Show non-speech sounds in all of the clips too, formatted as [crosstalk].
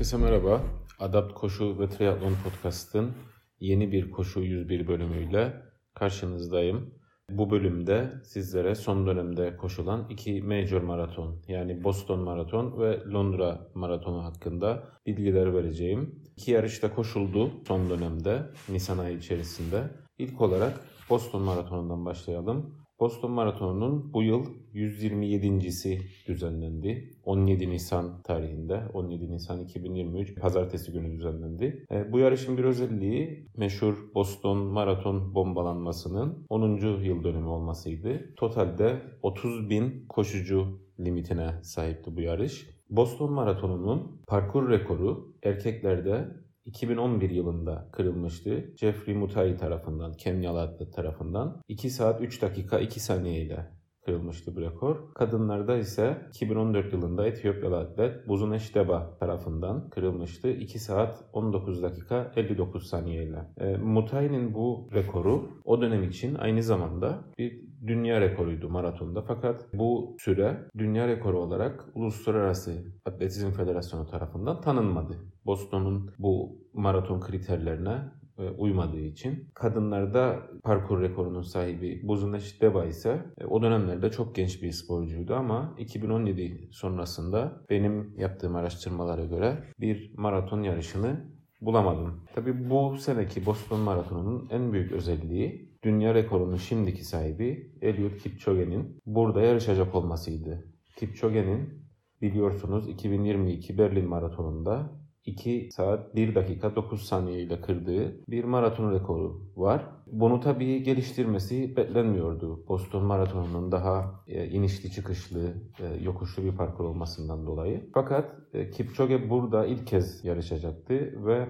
Herkese merhaba. Adapt Koşu ve Triathlon Podcast'ın yeni bir Koşu 101 bölümüyle karşınızdayım. Bu bölümde sizlere son dönemde koşulan iki major maraton yani Boston Maraton ve Londra Maratonu hakkında bilgiler vereceğim. İki yarışta koşuldu son dönemde Nisan ayı içerisinde. İlk olarak Boston Maratonu'ndan başlayalım. Boston Maratonu'nun bu yıl 127.si düzenlendi. 17 Nisan tarihinde, 17 Nisan 2023 pazartesi günü düzenlendi. E, bu yarışın bir özelliği meşhur Boston Maraton bombalanmasının 10. yıl dönümü olmasıydı. Totalde 30 bin koşucu limitine sahipti bu yarış. Boston Maratonu'nun parkur rekoru erkeklerde 2011 yılında kırılmıştı. Jeffrey Mutai tarafından, Kenyalı tarafından 2 saat 3 dakika 2 saniye ile kırılmıştı bu rekor. Kadınlarda ise 2014 yılında Etiyopyalı atlet Buzuneş Deba tarafından kırılmıştı. 2 saat 19 dakika 59 saniye ile. E, Mutai'nin bu rekoru o dönem için aynı zamanda bir dünya rekoruydu maratonda. Fakat bu süre dünya rekoru olarak Uluslararası Atletizm Federasyonu tarafından tanınmadı. Boston'un bu maraton kriterlerine e, uymadığı için. Kadınlarda parkur rekorunun sahibi Buzuneş Deba ise e, o dönemlerde çok genç bir sporcuydu ama 2017 sonrasında benim yaptığım araştırmalara göre bir maraton yarışını bulamadım. Tabii bu seneki Boston Maratonu'nun en büyük özelliği dünya rekorunun şimdiki sahibi Eliud Kipchoge'nin burada yarışacak olmasıydı. Kipchoge'nin biliyorsunuz 2022 Berlin Maratonu'nda 2 saat 1 dakika 9 saniye ile kırdığı bir maraton rekoru var. Bunu tabii geliştirmesi beklenmiyordu. Boston Maratonu'nun daha e, inişli çıkışlı, e, yokuşlu bir parkur olmasından dolayı. Fakat e, Kipchoge burada ilk kez yarışacaktı ve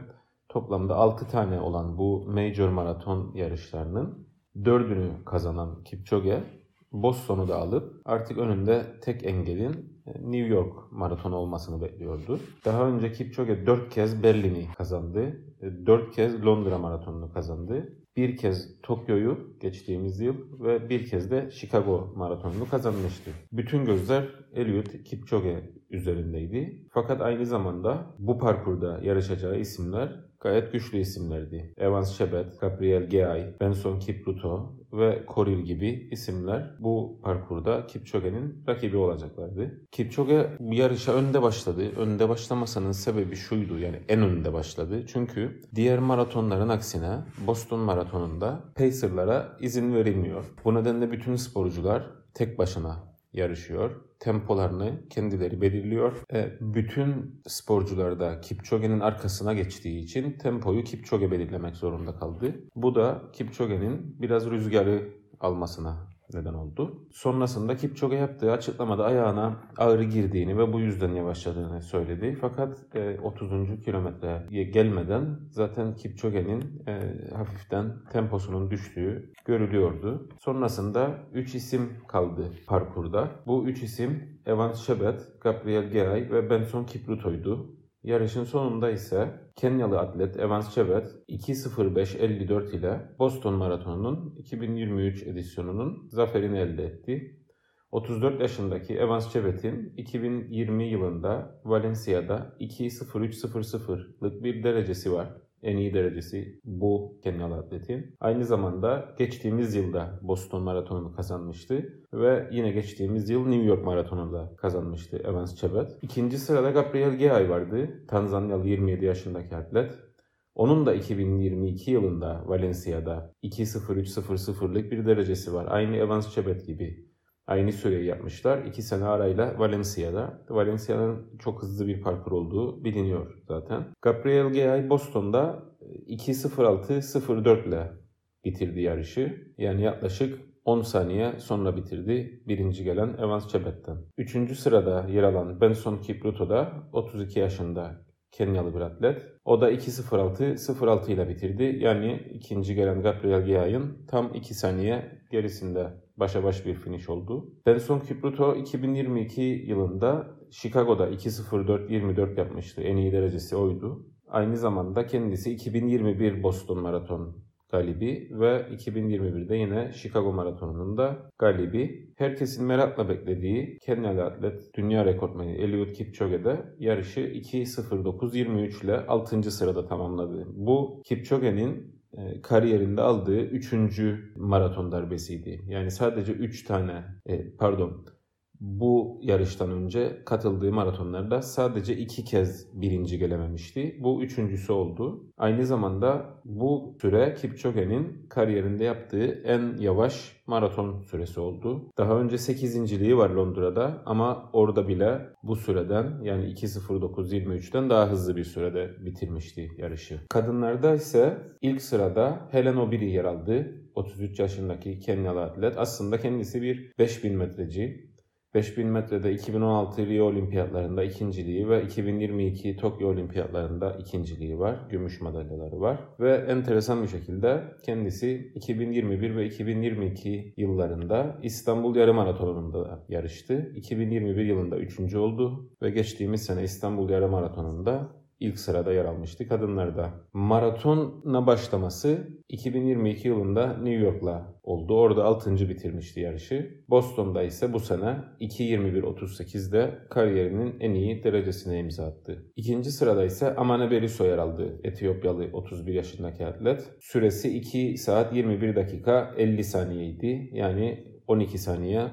toplamda 6 tane olan bu major maraton yarışlarının 4'ünü kazanan Kipchoge Boston'u da alıp artık önünde tek engelin New York maratonu olmasını bekliyordu. Daha önce Kipchoge 4 kez Berlin'i kazandı. 4 e, kez Londra maratonunu kazandı. Bir kez Tokyo'yu geçtiğimiz yıl ve bir kez de Chicago maratonunu kazanmıştı. Bütün gözler Eliud Kipchoge üzerindeydi. Fakat aynı zamanda bu parkurda yarışacağı isimler gayet güçlü isimlerdi. Evans Chebet, Gabriel Geay, Benson Kipruto ve Koril gibi isimler bu parkurda Kipchoge'nin rakibi olacaklardı. Kipchoge yarışa önde başladı. Önde başlamasının sebebi şuydu yani en önde başladı. Çünkü diğer maratonların aksine Boston Maratonu'nda pacerlara izin verilmiyor. Bu nedenle bütün sporcular tek başına yarışıyor. Tempolarını kendileri belirliyor. E, bütün sporcular da Kipchoge'nin arkasına geçtiği için tempoyu Kipchoge belirlemek zorunda kaldı. Bu da Kipchoge'nin biraz rüzgarı almasına neden oldu. Sonrasında Kipchoge yaptığı açıklamada ayağına ağrı girdiğini ve bu yüzden yavaşladığını söyledi. Fakat e, 30. kilometreye gelmeden zaten Kipchoge'nin e, hafiften temposunun düştüğü görülüyordu. Sonrasında 3 isim kaldı parkurda. Bu 3 isim Evans Chebet, Gabriel Geray ve Benson Kipruto'ydu. Yarışın sonunda ise Kenyalı atlet Evans Chebet 2.05.54 ile Boston Maratonu'nun 2023 edisyonunun zaferini elde etti. 34 yaşındaki Evans Chebet'in 2020 yılında Valencia'da 2.03.00'lık bir derecesi var en iyi derecesi bu Kenyalı atletin. Aynı zamanda geçtiğimiz yılda Boston Maratonu'nu kazanmıştı ve yine geçtiğimiz yıl New York Maratonu'nu da kazanmıştı Evans Chebet. İkinci sırada Gabriel Geay vardı. Tanzanyalı 27 yaşındaki atlet. Onun da 2022 yılında Valencia'da 2.03.00'lık bir derecesi var. Aynı Evans Chebet gibi aynı süreyi yapmışlar. İki sene arayla Valencia'da. Valencia'nın çok hızlı bir parkur olduğu biliniyor zaten. Gabriel Geay Boston'da 2.06.04 ile bitirdi yarışı. Yani yaklaşık 10 saniye sonra bitirdi birinci gelen Evans Chebet'ten. Üçüncü sırada yer alan Benson Kipruto da 32 yaşında Kenyalı bir atlet. O da 2.06.06 ile bitirdi. Yani ikinci gelen Gabriel Geay'ın tam 2 saniye gerisinde başa baş bir finish oldu. Benson Kipruto 2022 yılında Chicago'da 2.04.24 yapmıştı. En iyi derecesi oydu. Aynı zamanda kendisi 2021 Boston Maraton galibi ve 2021'de yine Chicago Maratonu'nun da galibi. Herkesin merakla beklediği Kenyalı atlet dünya rekortmeni Eliud Kipchoge de yarışı 2.09.23 ile 6. sırada tamamladı. Bu Kipchoge'nin kariyerinde aldığı 3. maraton darbesiydi. Yani sadece 3 tane e, pardon bu yarıştan önce katıldığı maratonlarda sadece iki kez birinci gelememişti. Bu üçüncüsü oldu. Aynı zamanda bu süre Kipchoge'nin kariyerinde yaptığı en yavaş maraton süresi oldu. Daha önce 8.liği var Londra'da ama orada bile bu süreden yani 2.09.23'ten daha hızlı bir sürede bitirmişti yarışı. Kadınlarda ise ilk sırada Helen Obiri yer aldı. 33 yaşındaki Kenyalı atlet. Aslında kendisi bir 5000 metreci. 5000 metrede 2016 Rio Olimpiyatlarında ikinciliği ve 2022 Tokyo Olimpiyatlarında ikinciliği var. Gümüş madalyaları var. Ve enteresan bir şekilde kendisi 2021 ve 2022 yıllarında İstanbul Yarım Maratonu'nda yarıştı. 2021 yılında üçüncü oldu ve geçtiğimiz sene İstanbul Yarım Maratonu'nda ilk sırada yer almıştı kadınlarda. Maratona başlaması 2022 yılında New York'la oldu. Orada 6. bitirmişti yarışı. Boston'da ise bu sene 2.21.38'de kariyerinin en iyi derecesine imza attı. İkinci sırada ise Amane Beriso yer aldı. Etiyopyalı 31 yaşındaki atlet. Süresi 2 saat 21 dakika 50 saniyeydi. Yani 12 saniye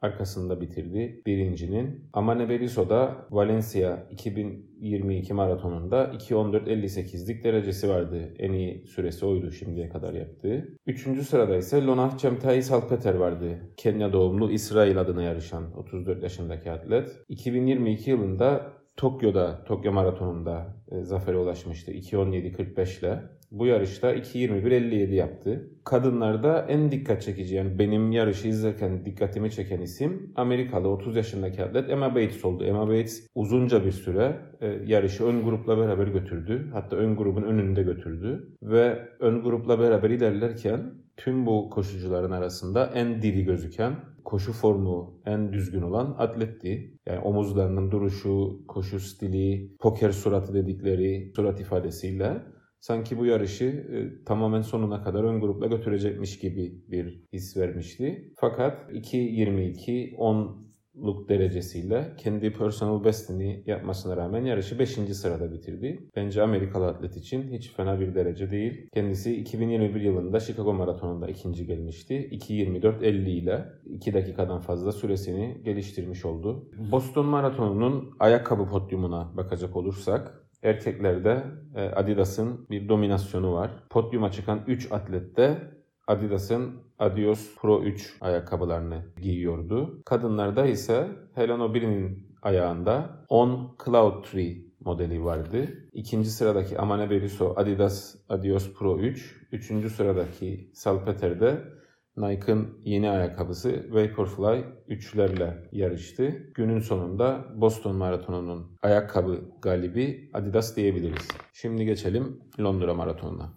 arkasında bitirdi birincinin. Amane Beriso da Valencia 2022 maratonunda 2.14.58'lik derecesi vardı. En iyi süresi oydu şimdiye kadar yaptığı. Üçüncü sırada ise Lonah Cemtai Salpeter vardı. Kenya doğumlu İsrail adına yarışan 34 yaşındaki atlet. 2022 yılında Tokyo'da, Tokyo Maratonu'nda e, zafere ulaşmıştı 2.17.45 ile. Bu yarışta 2.21.57 yaptı. Kadınlarda en dikkat çekici yani benim yarışı izlerken dikkatimi çeken isim Amerikalı 30 yaşındaki atlet Emma Bates oldu. Emma Bates uzunca bir süre e, yarışı ön grupla beraber götürdü. Hatta ön grubun önünde götürdü. Ve ön grupla beraber ilerlerken tüm bu koşucuların arasında en diri gözüken, koşu formu en düzgün olan atletti. Yani omuzlarının duruşu, koşu stili, poker suratı dedikleri surat ifadesiyle sanki bu yarışı e, tamamen sonuna kadar ön grupla götürecekmiş gibi bir his vermişti. Fakat 2.22 10 luk derecesiyle kendi personal bestini yapmasına rağmen yarışı 5. sırada bitirdi. Bence Amerikalı atlet için hiç fena bir derece değil. Kendisi 2021 yılında Chicago Maratonu'nda ikinci gelmişti. 2.24.50 ile 2 dakikadan fazla süresini geliştirmiş oldu. Boston Maratonu'nun ayakkabı podyumuna bakacak olursak erkeklerde e, Adidas'ın bir dominasyonu var. Podyuma çıkan 3 atlet de Adidas'ın Adios Pro 3 ayakkabılarını giyiyordu. Kadınlarda ise Helen Obiri'nin ayağında On Cloud 3 modeli vardı. İkinci sıradaki Amane Beriso Adidas Adios Pro 3. Üçüncü sıradaki Salpeter'de Nike'ın yeni ayakkabısı Vaporfly 3'lerle yarıştı. Günün sonunda Boston Maratonu'nun ayakkabı galibi Adidas diyebiliriz. Şimdi geçelim Londra Maratonu'na.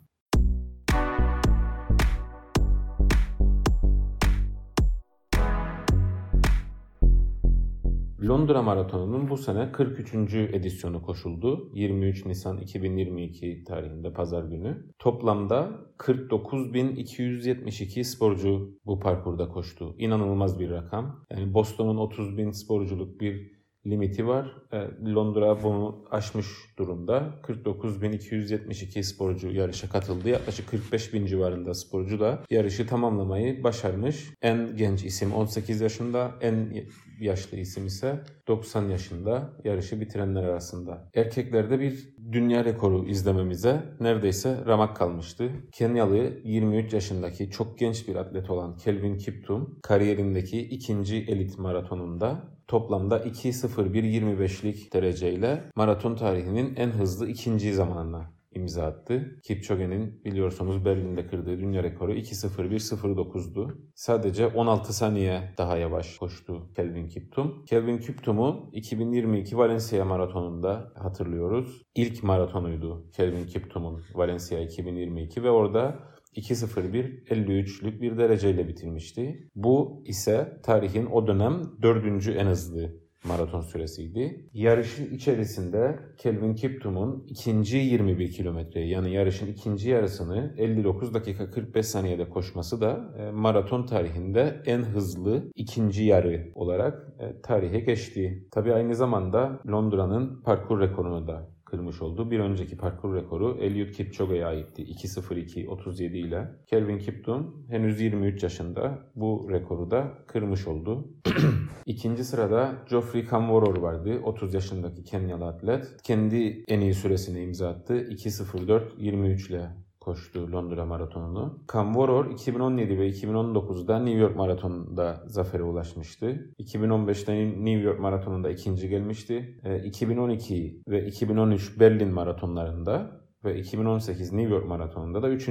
Londra Maratonu'nun bu sene 43. edisyonu koşuldu. 23 Nisan 2022 tarihinde pazar günü. Toplamda 49.272 sporcu bu parkurda koştu. İnanılmaz bir rakam. Yani Boston'un 30.000 sporculuk bir limiti var. E, Londra bunu aşmış durumda. 49.272 sporcu yarışa katıldı. Yaklaşık 45.000 civarında sporcu da yarışı tamamlamayı başarmış. En genç isim 18 yaşında, en yaşlı isim ise 90 yaşında yarışı bitirenler arasında. Erkeklerde bir dünya rekoru izlememize neredeyse ramak kalmıştı. Kenyalı 23 yaşındaki çok genç bir atlet olan Kelvin Kiptum kariyerindeki ikinci elit maratonunda toplamda 2.01.25'lik dereceyle maraton tarihinin en hızlı ikinci zamanına imza attı. Kipchoge'nin biliyorsunuz Berlin'de kırdığı dünya rekoru 2.01.09'du. Sadece 16 saniye daha yavaş koştu Kelvin Kiptum. Kelvin Kiptum'u 2022 Valencia maratonunda hatırlıyoruz. İlk maratonuydu Kelvin Kiptum'un Valencia 2022 ve orada 2.01 bir dereceyle bitirmişti. Bu ise tarihin o dönem dördüncü en hızlı maraton süresiydi. Yarışın içerisinde Kelvin Kiptum'un ikinci 21 kilometreyi yani yarışın ikinci yarısını 59 dakika 45 saniyede koşması da e, maraton tarihinde en hızlı ikinci yarı olarak e, tarihe geçti. Tabi aynı zamanda Londra'nın parkur rekorunu da kırmış oldu. Bir önceki parkur rekoru Eliud Kipchoge'ye aitti. 2.02.37 ile. Kelvin Kiptum henüz 23 yaşında bu rekoru da kırmış oldu. [clears throat] İkinci sırada Geoffrey Kamworor vardı. 30 yaşındaki Kenyalı atlet. Kendi en iyi süresini imza attı. 2.04.23 ile koştu Londra Maratonu'nu. Kamworor 2017 ve 2019'da New York Maratonu'nda zafere ulaşmıştı. 2015'te New York Maratonu'nda ikinci gelmişti. 2012 ee, ve 2013 Berlin Maratonlarında ve 2018 New York Maratonu'nda da 3.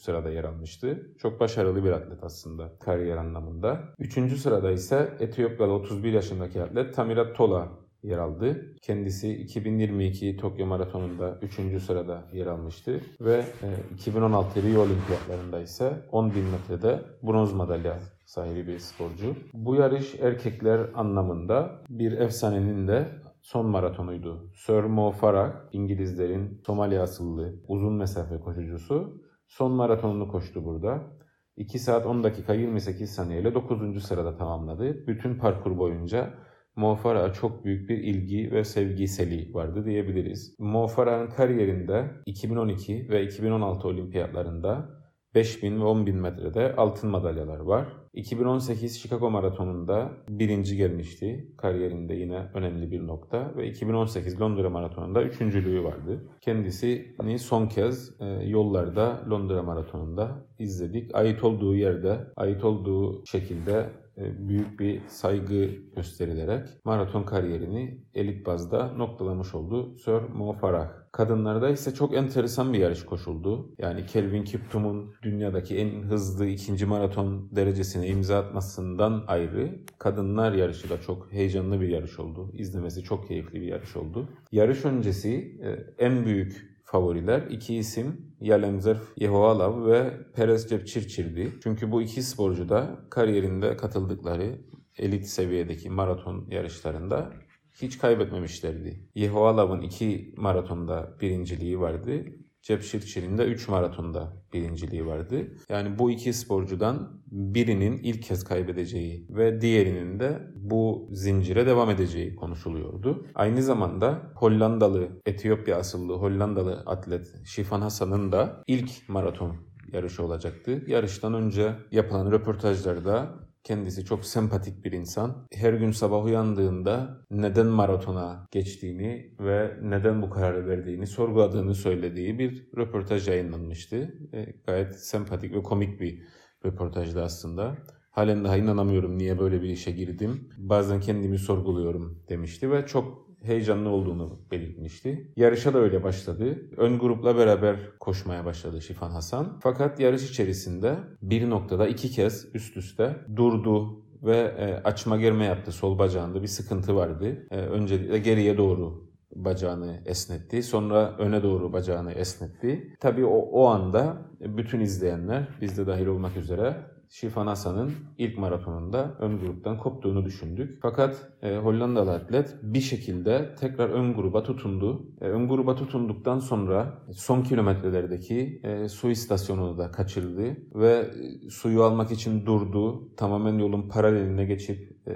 sırada yer almıştı. Çok başarılı bir atlet aslında kariyer anlamında. 3. sırada ise Etiyopyalı 31 yaşındaki atlet Tamirat Tola yer aldı. Kendisi 2022 Tokyo Maratonu'nda 3. sırada yer almıştı ve 2016 e, Rio Olimpiyatlarında ise 10.000 metrede bronz madalya sahibi bir sporcu. Bu yarış erkekler anlamında bir efsanenin de son maratonuydu. Sir Mo Farah, İngilizlerin Somali asıllı uzun mesafe koşucusu son maratonunu koştu burada. 2 saat 10 dakika 28 saniye 9. sırada tamamladı. Bütün parkur boyunca Mo Farah'a çok büyük bir ilgi ve sevgiseli vardı diyebiliriz. Mo Farah'ın kariyerinde 2012 ve 2016 olimpiyatlarında 5000 ve 10.000 metrede altın madalyalar var. 2018 Chicago Maratonu'nda birinci gelmişti. Kariyerinde yine önemli bir nokta. Ve 2018 Londra Maratonu'nda üçüncülüğü vardı. Kendisini son kez e, yollarda Londra Maratonu'nda izledik. Ait olduğu yerde, ait olduğu şekilde büyük bir saygı gösterilerek maraton kariyerini elit bazda noktalamış oldu Sir Mo Farah. Kadınlarda ise çok enteresan bir yarış koşuldu. Yani Kelvin Kiptum'un dünyadaki en hızlı ikinci maraton derecesine imza atmasından ayrı kadınlar yarışı da çok heyecanlı bir yarış oldu. İzlemesi çok keyifli bir yarış oldu. Yarış öncesi e, en büyük favoriler. iki isim Yalemzer Yehoalav ve Perez Cepçirçir'di. Çünkü bu iki sporcu da kariyerinde katıldıkları elit seviyedeki maraton yarışlarında hiç kaybetmemişlerdi. Yehoalav'ın iki maratonda birinciliği vardı. Cepşirçir'in de 3 maratonda birinciliği vardı. Yani bu iki sporcudan birinin ilk kez kaybedeceği ve diğerinin de bu zincire devam edeceği konuşuluyordu. Aynı zamanda Hollandalı, Etiyopya asıllı Hollandalı atlet Şifan Hasan'ın da ilk maraton yarışı olacaktı. Yarıştan önce yapılan röportajlarda Kendisi çok sempatik bir insan. Her gün sabah uyandığında neden maratona geçtiğini ve neden bu kararı verdiğini sorguladığını söylediği bir röportaj yayınlanmıştı. E, gayet sempatik ve komik bir röportajdı aslında. Halen daha inanamıyorum niye böyle bir işe girdim. Bazen kendimi sorguluyorum demişti ve çok heyecanlı olduğunu belirtmişti. Yarışa da öyle başladı. Ön grupla beraber koşmaya başladı Şifan Hasan. Fakat yarış içerisinde bir noktada iki kez üst üste durdu ve e, açma germe yaptı sol bacağında bir sıkıntı vardı. E, öncelikle geriye doğru bacağını esnetti. Sonra öne doğru bacağını esnetti. Tabii o, o anda bütün izleyenler, biz de dahil olmak üzere Şifan Hasan'ın ilk maratonunda ön gruptan koptuğunu düşündük. Fakat e, Hollandalı atlet bir şekilde tekrar ön gruba tutundu. E, ön gruba tutunduktan sonra son kilometrelerdeki e, su istasyonunu da kaçırdı ve e, suyu almak için durdu. Tamamen yolun paraleline geçip e,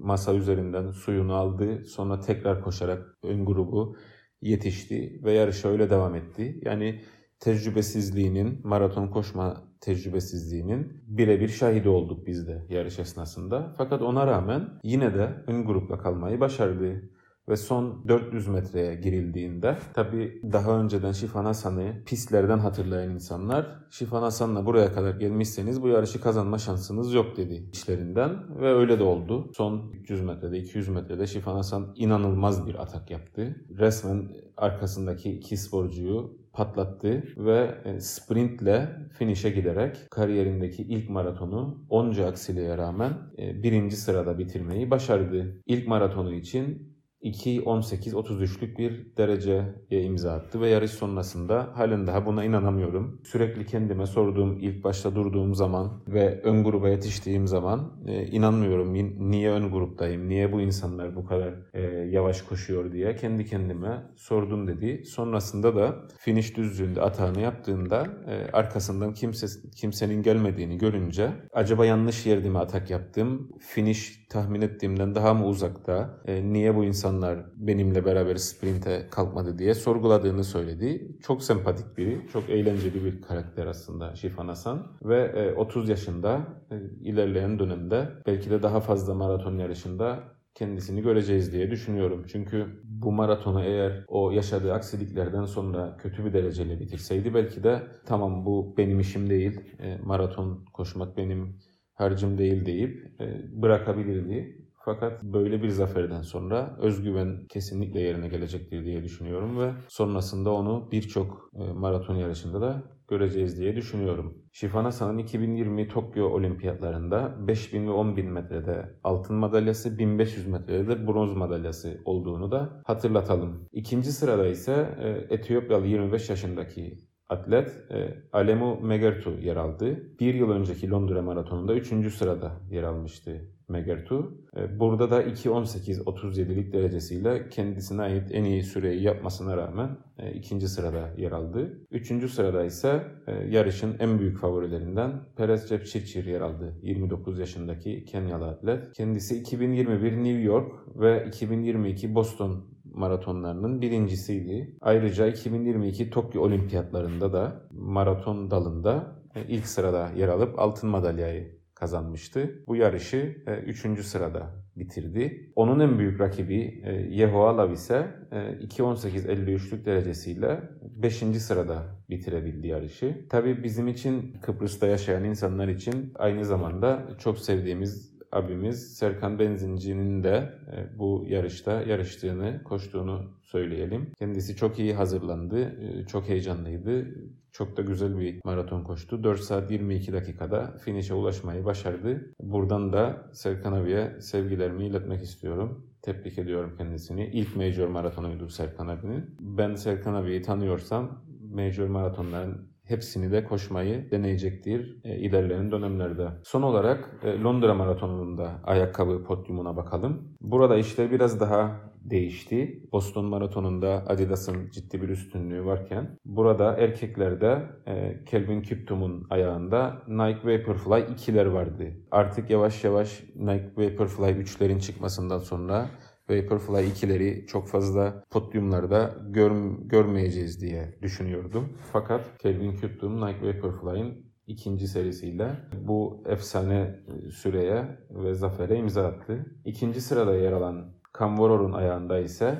masa üzerinden suyunu aldı. Sonra tekrar koşarak ön grubu yetişti ve yarışa öyle devam etti. Yani tecrübesizliğinin, maraton koşma tecrübesizliğinin birebir şahidi olduk biz de yarış esnasında. Fakat ona rağmen yine de ön grupla kalmayı başardı. Ve son 400 metreye girildiğinde tabi daha önceden Şifan Hasan'ı pistlerden hatırlayan insanlar Şifan Hasan'la buraya kadar gelmişseniz bu yarışı kazanma şansınız yok dedi işlerinden ve öyle de oldu. Son 300 metrede 200 metrede Şifan Hasan inanılmaz bir atak yaptı. Resmen arkasındaki iki sporcuyu patlattı ve e, sprintle finish'e giderek kariyerindeki ilk maratonu onca aksiliğe rağmen e, birinci sırada bitirmeyi başardı. İlk maratonu için 2.18-33'lük bir dereceye imza attı ve yarış sonrasında halen daha buna inanamıyorum. Sürekli kendime sorduğum ilk başta durduğum zaman ve ön gruba yetiştiğim zaman e, inanmıyorum niye ön gruptayım, niye bu insanlar bu kadar e, yavaş koşuyor diye kendi kendime sordum dedi. Sonrasında da finish düzlüğünde atağını yaptığında e, arkasından kimse kimsenin gelmediğini görünce acaba yanlış yerde mi atak yaptım, finish tahmin ettiğimden daha mı uzakta, e, niye bu insanlar benimle beraber sprinte kalkmadı diye sorguladığını söyledi. Çok sempatik biri, çok eğlenceli bir karakter aslında Şifan Hasan ve e, 30 yaşında e, ilerleyen dönemde belki de daha fazla maraton yarışında kendisini göreceğiz diye düşünüyorum. Çünkü bu maratonu eğer o yaşadığı aksiliklerden sonra kötü bir dereceyle bitirseydi belki de tamam bu benim işim değil, e, maraton koşmak benim harcım değil deyip e, bırakabilirdi. Fakat böyle bir zaferden sonra özgüven kesinlikle yerine gelecektir diye düşünüyorum ve sonrasında onu birçok e, maraton yarışında da göreceğiz diye düşünüyorum. Şifan Hasan'ın 2020 Tokyo Olimpiyatlarında 5000 ve 10000 metrede altın madalyası, 1500 metrede de bronz madalyası olduğunu da hatırlatalım. İkinci sırada ise e, Etiyopyalı 25 yaşındaki atlet e, Alemu Megertu yer aldı. Bir yıl önceki Londra Maratonu'nda 3. sırada yer almıştı Megertu. E, burada da 2.18.37'lik derecesiyle kendisine ait en iyi süreyi yapmasına rağmen e, ikinci sırada yer aldı. Üçüncü sırada ise e, yarışın en büyük favorilerinden Perez Cepçirçir yer aldı. 29 yaşındaki Kenyalı atlet. Kendisi 2021 New York ve 2022 Boston maratonlarının birincisiydi. Ayrıca 2022 Tokyo Olimpiyatlarında da maraton dalında ilk sırada yer alıp altın madalyayı kazanmıştı. Bu yarışı 3. E, sırada bitirdi. Onun en büyük rakibi e, Yehoa ise e, 2.18.53'lük derecesiyle 5. sırada bitirebildi yarışı. Tabii bizim için Kıbrıs'ta yaşayan insanlar için aynı zamanda çok sevdiğimiz abimiz Serkan Benzinci'nin de e, bu yarışta yarıştığını, koştuğunu söyleyelim. Kendisi çok iyi hazırlandı, e, çok heyecanlıydı. Çok da güzel bir maraton koştu. 4 saat 22 dakikada finish'e ulaşmayı başardı. Buradan da Serkan abiye sevgilerimi iletmek istiyorum. Tebrik ediyorum kendisini. İlk major maratonuydu Serkan abinin. Ben Serkan abiyi tanıyorsam major maratonların hepsini de koşmayı deneyecektir e, ilerleyen dönemlerde. Son olarak e, Londra Maratonu'nda ayakkabı podyumuna bakalım. Burada işler biraz daha değişti. Boston Maratonu'nda Adidas'ın ciddi bir üstünlüğü varken burada erkeklerde e, Kelvin Kiptum'un ayağında Nike Vaporfly 2'ler vardı. Artık yavaş yavaş Nike Vaporfly 3'lerin çıkmasından sonra Vaporfly 2'leri çok fazla podyumlarda gör, görmeyeceğiz diye düşünüyordum. Fakat Kelvin Kiptum Nike Vaporfly'ın ikinci serisiyle bu efsane süreye ve zafere imza attı. İkinci sırada yer alan Camvoror'un ayağında ise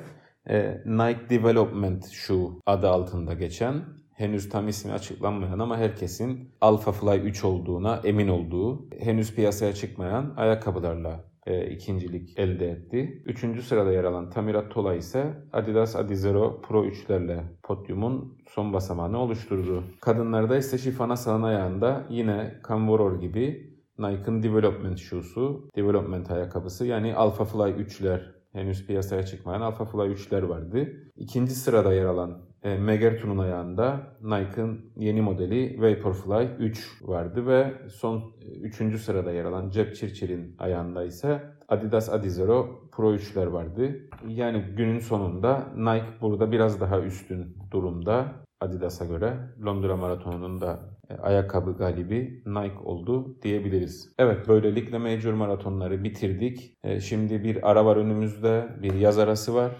e, Nike Development Shoe adı altında geçen henüz tam ismi açıklanmayan ama herkesin Alpha Fly 3 olduğuna emin olduğu henüz piyasaya çıkmayan ayakkabılarla e, ikincilik elde etti. Üçüncü sırada yer alan Tamirat Tola ise Adidas Adizero Pro 3'lerle podyumun son basamağını oluşturdu. Kadınlarda ise Şifana Sağın ayağında yine Camvoror gibi Nike'ın Development Shoes'u, Development ayakkabısı yani Alpha Fly 3'ler henüz piyasaya çıkmayan Alpha Fly 3'ler vardı. İkinci sırada yer alan e, Megertun'un ayağında Nike'ın yeni modeli Vaporfly 3 vardı ve son 3. E, sırada yer alan Cep Çirçir'in ayağında ise Adidas Adizero Pro 3'ler vardı. Yani günün sonunda Nike burada biraz daha üstün durumda Adidas'a göre. Londra Maratonu'nun da ayakkabı galibi Nike oldu diyebiliriz. Evet böylelikle Major maratonları bitirdik. Şimdi bir ara var önümüzde, bir yaz arası var.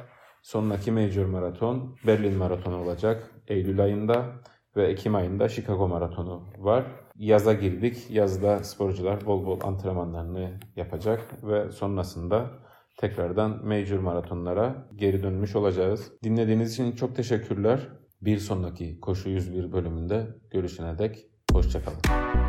Sonraki Major Maraton Berlin Maratonu olacak Eylül ayında ve Ekim ayında Chicago Maratonu var. Yaza girdik. Yazda sporcular bol bol antrenmanlarını yapacak ve sonrasında tekrardan Major Maratonlara geri dönmüş olacağız. Dinlediğiniz için çok teşekkürler. Bir sonraki Koşu 101 bölümünde görüşene dek hoşçakalın.